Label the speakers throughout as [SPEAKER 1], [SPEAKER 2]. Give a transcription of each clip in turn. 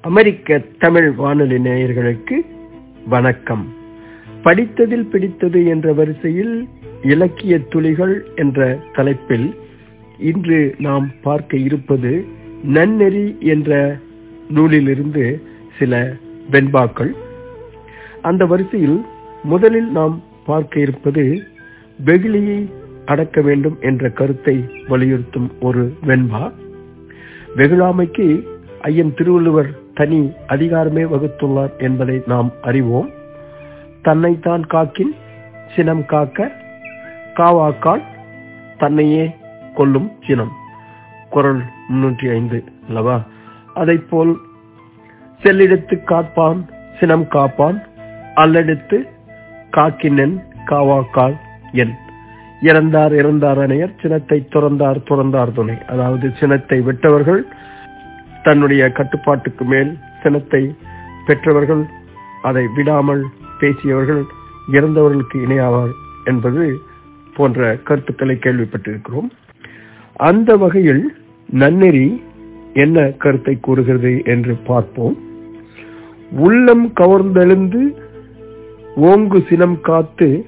[SPEAKER 1] அமெரிக்க தமிழ் வானொலி நேயர்களுக்கு வணக்கம். படித்ததில் பிடித்தது என்ற வரிசையில் இலக்கிய துளிகள் என்ற தலைப்பில் இன்று நாம் பார்க்க இருப்பது நன்னெறி என்ற நூலிலிருந்து சில வெண்பாக்கள். அந்த வரிசையில் முதலில் நாம் பார்க்க இருப்பது வெகுளியை அடக்க வேண்டும் என்ற கருத்தை வலியுறுத்தும் ஒரு வெண்பா. வெகுளாமைக்கு ஐயன் திருவள்ளுவர் தனி அதிகாரமே வகுத்துள்ளார் என்பதை நாம் அறிவோம். தன்னைத்தான் காக்கின் சினம் காக்க காவாக்கால் தன்னையே கொல்லும் சினம். குரல் முன்னூற்றி ஐந்து அல்லவா? அதை போல் செல்லிடத்து காப்பான் சினம் காப்பான் அல்லெடுத்து காக்கினன் காவாக்கால் என். இறந்தார் இறந்தார் அணையர் சினத்தை துறந்தார் துறந்தார் துணை. அதாவது சினத்தை விட்டவர்கள் தன்னுடைய கட்டுப்பாட்டுக்கு மேல் சினத்தை பெற்றவர்கள் அதை விடாமல் பேசியவர்கள் இறந்தவர்களுக்கு இணையாவார் என்பது போன்ற கருத்துக்களை கேள்விப்பட்டிருக்கிறோம். அந்த வகையில் நன்னெறி என்ன கருத்தை கூறுகிறது என்று பார்ப்போம். உள்ளம் கவர்ந்தெழுந்து ஓங்கு சினம் காத்து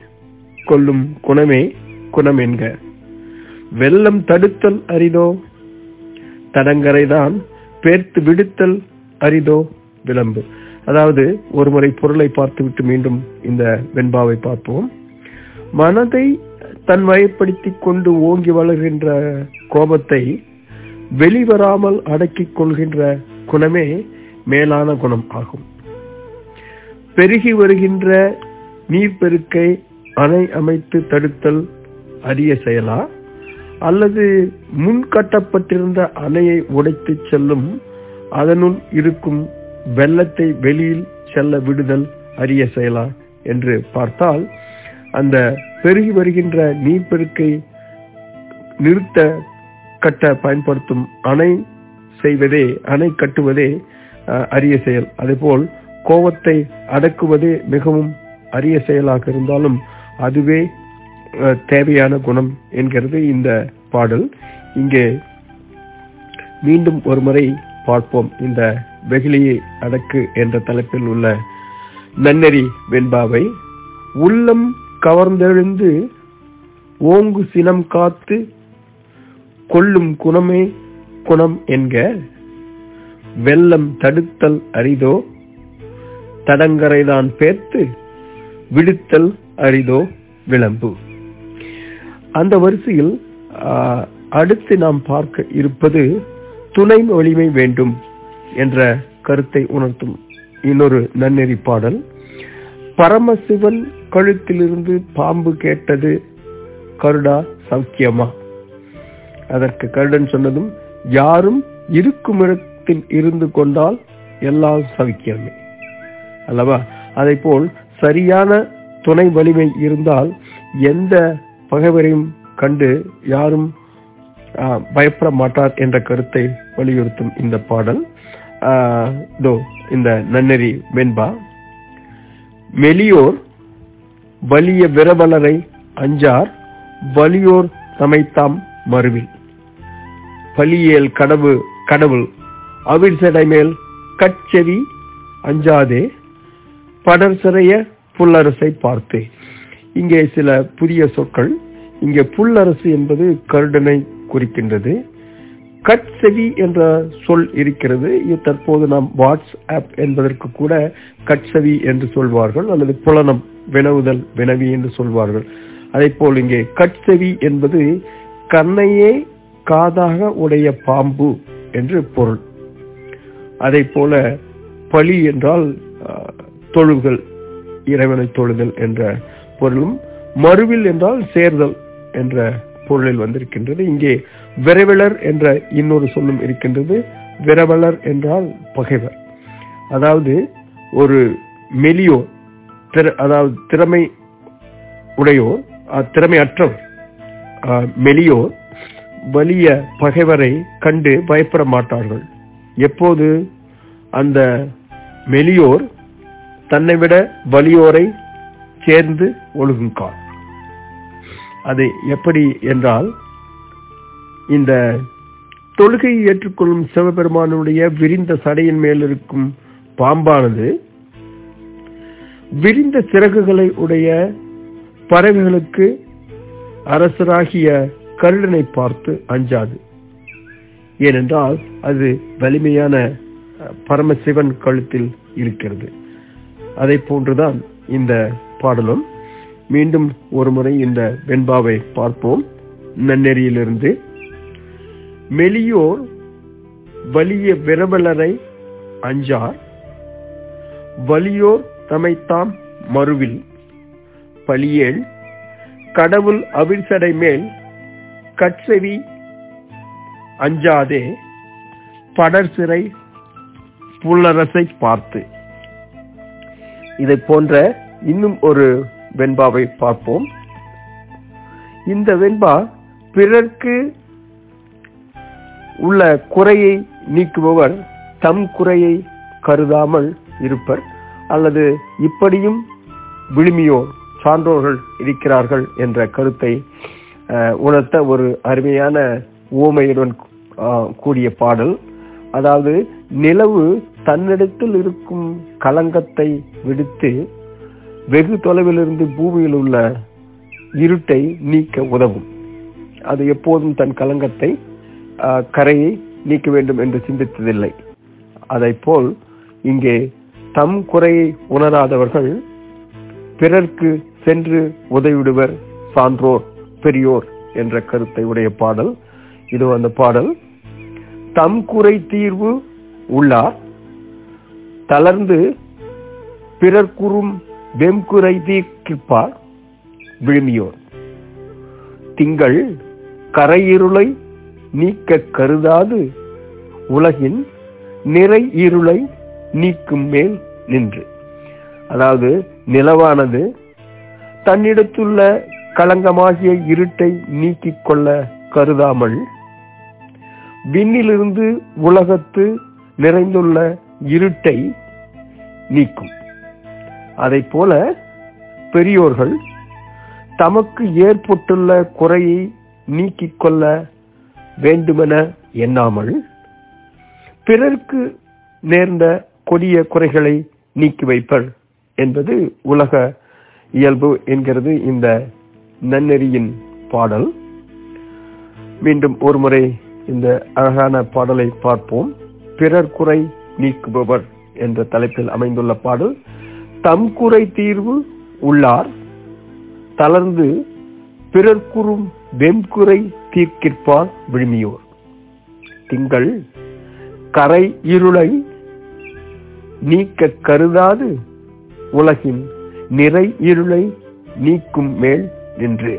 [SPEAKER 1] கொள்ளும் குணமே குணம் என்க. வெள்ளம் தடுத்தல் அரிதோ? தடங்கரைதான் பேர்த்து விடுத்தல் அரிதோ விளம்பு. அதாவது ஒருமுறை பொருளை பார்த்துவிட்டு மீண்டும் இந்த வெண்பாவை பார்ப்போம். மனதை தன் வயப்படுத்தி கொண்டு ஓங்கி வளர்கின்ற கோபத்தை வெளிவராமல் அடக்கிக் கொள்கின்ற குணமே மேலான குணம் ஆகும். பெருகி வருகின்ற நீர்பெருக்கை அணை அமைத்து தடுத்தல் அரிய செயலா? அல்லது முன் கட்டப்பட்டிருந்த அணையை உடைத்து செல்லும் அதனுள் இருக்கும் வெள்ளத்தை வெளியில் செல்ல விடுதல் அரிய செயலா என்று பார்த்தால் அந்த பெருகி வருகின்ற நீர்ப்பெருக்கை நிறுத்த கட்ட பயன்படுத்தும் அணை செய்வதே அணை கட்டுவதே அரிய செயல். அதேபோல் கோபத்தை அடக்குவதே மிகவும் அரிய செயலாக இருந்தாலும் அதுவே தேவையான குணம் என்கிறது இந்த பாடல். இங்கே மீண்டும் ஒரு முறை பார்ப்போம் இந்த வெகுளியை அடக்கு என்ற தலைப்பில் உள்ள நன்னெறி வெண்பாவை. உள்ளம் கவர்ந்தெழுந்து ஓங்கு சினம் காத்து கொள்ளும் குணமே குணம் என்க. வெள்ளம் தடுத்தல் அரிதோ? தடங்கரைதான் பேர்த்து விடுத்தல் அரிதோ? விளம்பு. அந்த வரிசையில் அடுத்து நாம் பார்க்க இருப்பது துணை வலிமை வேண்டும் என்ற கருத்தை உணர்த்தும் இன்னொரு நன்னெறி பாடல். பரமசிவன் கழுத்திலிருந்து பாம்பு கேட்டது கருடா சௌக்கியமா? அதற்கு கருடன் சொன்னதும் யாரும் இருக்கும் இடத்தில் இருந்து கொண்டால் எல்லாம் சவிக்கியமே அல்லவா? அதை போல் சரியான துணை வலிமை இருந்தால் எந்த பகைவரையும் கண்டு யாரும் பயப்பட மாட்டார் என்ற கருத்தை வலியுறுத்தும் இந்த பாடல். இதோ இந்த நன்னெறி வெண்பா. மெலியோர் வலிய விரவலரை அஞ்சார் வலியோர் சமைத்தாம் மறுவில் பலியேல் கடவு கடவுள் அவிழ்சடை மேல் கச்செவி அஞ்சாதே படர் சிறைய புல்லரசை பார்த்தேன் இங்கே சில புதிய சொற்கள். இங்கே புல்லரசு என்பது கருடனை குறிக்கின்றது. கட்செவி என்ற சொல் இருக்கிறது. இது தற்போது நாம் வாட்ஸ்அப் என்பதற்கு கூட கட்செவி என்று சொல்வார்கள். அல்லது புலனம் வினவுதல் வினவி என்று சொல்வார்கள். அதே போல் இங்கே கட்செவி என்பது கண்ணையே காதாக உடைய பாம்பு என்று பொருள். அதே போல பலி என்றால் தொழுகள் இறைவனை தொழுதல் என்ற பொருளும் மறுவில் என்றால் சேர்தல் என்ற பொருளில் வந்திருக்கின்றது. இங்கே விரைவலர் என்ற இன்னொரு சொல்லும் இருக்கின்றது. விரவலர் என்றால் பகைவர். அதாவது ஒரு மெலியோர் அதாவது திறமை உடையோர் திறமையற்றவர் மெலியோர் வலிய பகைவரை கண்டு பயப்பட மாட்டார்கள். எப்போது அந்த மெலியோர் தன்னை விட வலியோரை சேர்ந்து ஒழுகுங்கால் அது எப்படி என்றால் இந்த தொழுகையை ஏற்றுக்கொள்ளும் சிவபெருமானுடைய விரிந்த சடையின் மேல் இருக்கும் பாம்பானது விரிந்த சிறகுகளை உடைய பறவைகளுக்கு அரசராகிய கருடனை பார்த்து அஞ்சாது. ஏனென்றால் அது வலிமையான பரமசிவன் கழுத்தில் இருக்கிறது. அதை போன்றுதான் இந்த பாடலும். மீண்டும் ஒருமுறை இந்த வெண்பாவை பார்ப்போம். நன்னெறியிலிருந்து. மெலியோர் வலிய விரவலரை அஞ்சார். வலியோர் தமைத்தாம் மறுவில் பலியேள் கடவுள் அவிழ்சடை மேல். கட்செவி அஞ்சாதே. படர் சிறை புல்லரசை பார்த்து. இதை போன்ற இன்னும் ஒரு வெண்பாவை பார்ப்போம். இந்த வெண்பா பிறர்க்கு உள்ள குறையை நீக்குபவர் தம் குறையை கருதாமல் இருப்பர். அல்லது இப்படியும் விழுமியோ சான்றோர்கள் இருக்கிறார்கள் என்ற கருத்தை உணர்த்த ஒரு அருமையான ஓமையுடன் கூடிய பாடல். அதாவது நிலவு தன்னிடத்தில் இருக்கும் களங்கத்தை விடுத்து வெகு தொலைவிலிருந்து பூமியில் உள்ள இருட்டை நீக்க உதவும். அது எப்போதும் தன் கலங்கத்தை கரையை நீக்க வேண்டும் என்று சிந்தித்ததில்லை. அதை போல் இங்கே தம் குறையை உணராதவர்கள் பிறர்க்கு சென்று உதவிடுவர் சான்றோர் பெரியோர் என்ற கருத்தை உடைய பாடல். இது அந்த பாடல். தம் குறை தீர்வு உள்ளார் தளர்ந்து பிறர் குறும் வெம்குறை விழுமியோர். திங்கள் கரையிருளை நீக்க கருதாது உலகின் நிறை இருளை நீக்கும் மேல் நின்று. அதாவது நிலவானது தன்னிடத்துள்ள களங்கமாகிய இருட்டை நீக்கிக் கொள்ள கருதாமல் விண்ணிலிருந்து உலகத்து நிறைந்துள்ள இருட்டை நீக்கும். அதை போல பெரியோர்கள் தமக்கு ஏற்பட்டுள்ள குறையை நீக்கிக் கொள்ள வேண்டுமென எண்ணாமல் பிறர்க்கு நேர்ந்த கொடிய குறைகளை நீக்கி வைப்பர் என்பது உலக இயல்பு என்கிறது இந்த நன்னெறியின் பாடல். மீண்டும் ஒருமுறை இந்த அழகான பாடலை பார்ப்போம். பிறர் குறை நீக்குபவர் என்ற தலைப்பில் அமைந்துள்ள பாடல் தம் குறை தீர்வு உள்ளார். தளர்ந்து பிறர் குறும் வெம்குறை தீர்க்கிற்பார் விழுமியோர். திங்கள் கரை இருளை நீக்க கருதாது உலகின் நிறை இருளை நீக்கும் மேல் நின்று.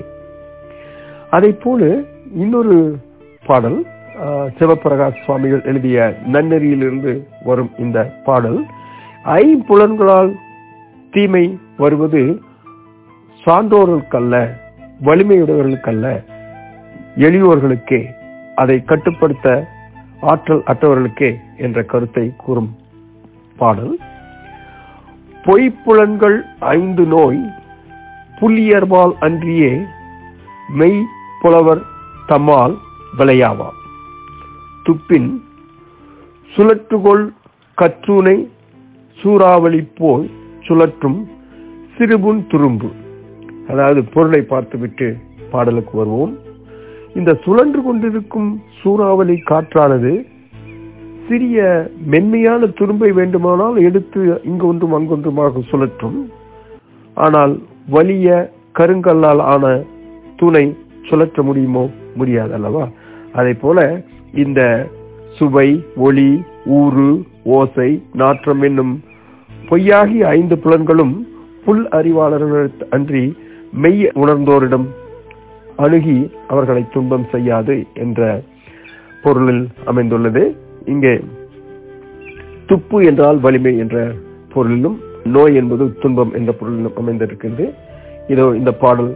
[SPEAKER 1] அதை போல இன்னொரு பாடல் சிவபிரகாஷ் சுவாமிகள் எழுதிய நன்னெறியிலிருந்து வரும் இந்த பாடல் ஐம்புலன்களால் தீமை வருவது சான்றோர்களுக்கல்ல வலிமையுடையவர்களுக்கல்ல. எளியோர்களுக்கே அதை கட்டுப்படுத்த ஆற்றல் அற்றவர்களுக்கே என்ற கருத்தை கூறும் பாடல். பொய்ப்புலன்கள் ஐந்து நோய் புள்ளியர்பால் அன்றியே மெய் புலவர் தம்மால் விளையாவாம் துப்பின் சுழற்றுகொள் கற்றூனை சூறாவளி போல் சுழற்றும் சிறுபுன் துரும்பு. அதாவது பொருளை பார்த்துவிட்டு பாடலுக்கு வருவோம். இந்த சுழன்று கொண்டிருக்கும் சூறாவளி காற்றானது சிறிய மென்மையான துரும்பை வேண்டுமானால் எடுத்து இங்கு ஒன்றும் அங்கொன்றுமாக சுழற்றும். ஆனால் வலிய கருங்கல்லால் ஆன துணை சுழற்ற முடியுமோ முடியாது அல்லவா? அதே போல இந்த சுவை ஒளி ஊறு ஓசை நாற்றம் என்னும் பொய்யாகி ஐந்து புலன்களும் புல் அறிவாளர்கள் அன்றி மெய் உணர்ந்தோரிடம் அணுகி அவர்களை துன்பம் செய்யாது என்ற பொருளில் அமைந்துள்ளது. இங்கே துப்பு என்றால் வலிமை என்ற பொருளிலும் நோய் என்பது துன்பம் என்ற பொருளிலும் அமைந்திருக்கிறது இதோ இந்த பாடல்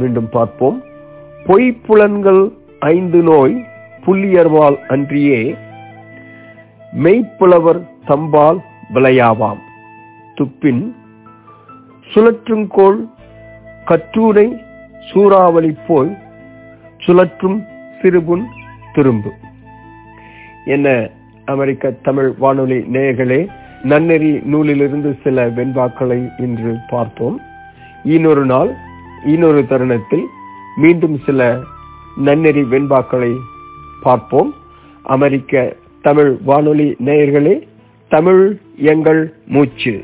[SPEAKER 1] மீண்டும் பார்ப்போம். பொய் புலன்கள் ஐந்து நோய் புள்ளியர்வால் அன்றியே மெய்ப்புலவர் தம்பால் விளையாவாம். துப்பின் சுழற்றுங்கோள் கற்றூரை சூறாவளி போல் சுழற்றும் சிறுபுன் திரும்பு. என்ன அமெரிக்க தமிழ் வானொலி நேயர்களே நன்னெறி நூலிலிருந்து சில வெண்பாக்களை இன்று பார்த்தோம் இன்னொரு நாள் இன்னொரு தருணத்தில் மீண்டும் சில நன்னெறி வெண்பாக்களை பார்ப்போம். அமெரிக்க தமிழ் வானொலி நேயர்களே தமிழ் எங்கள் மூச்சு.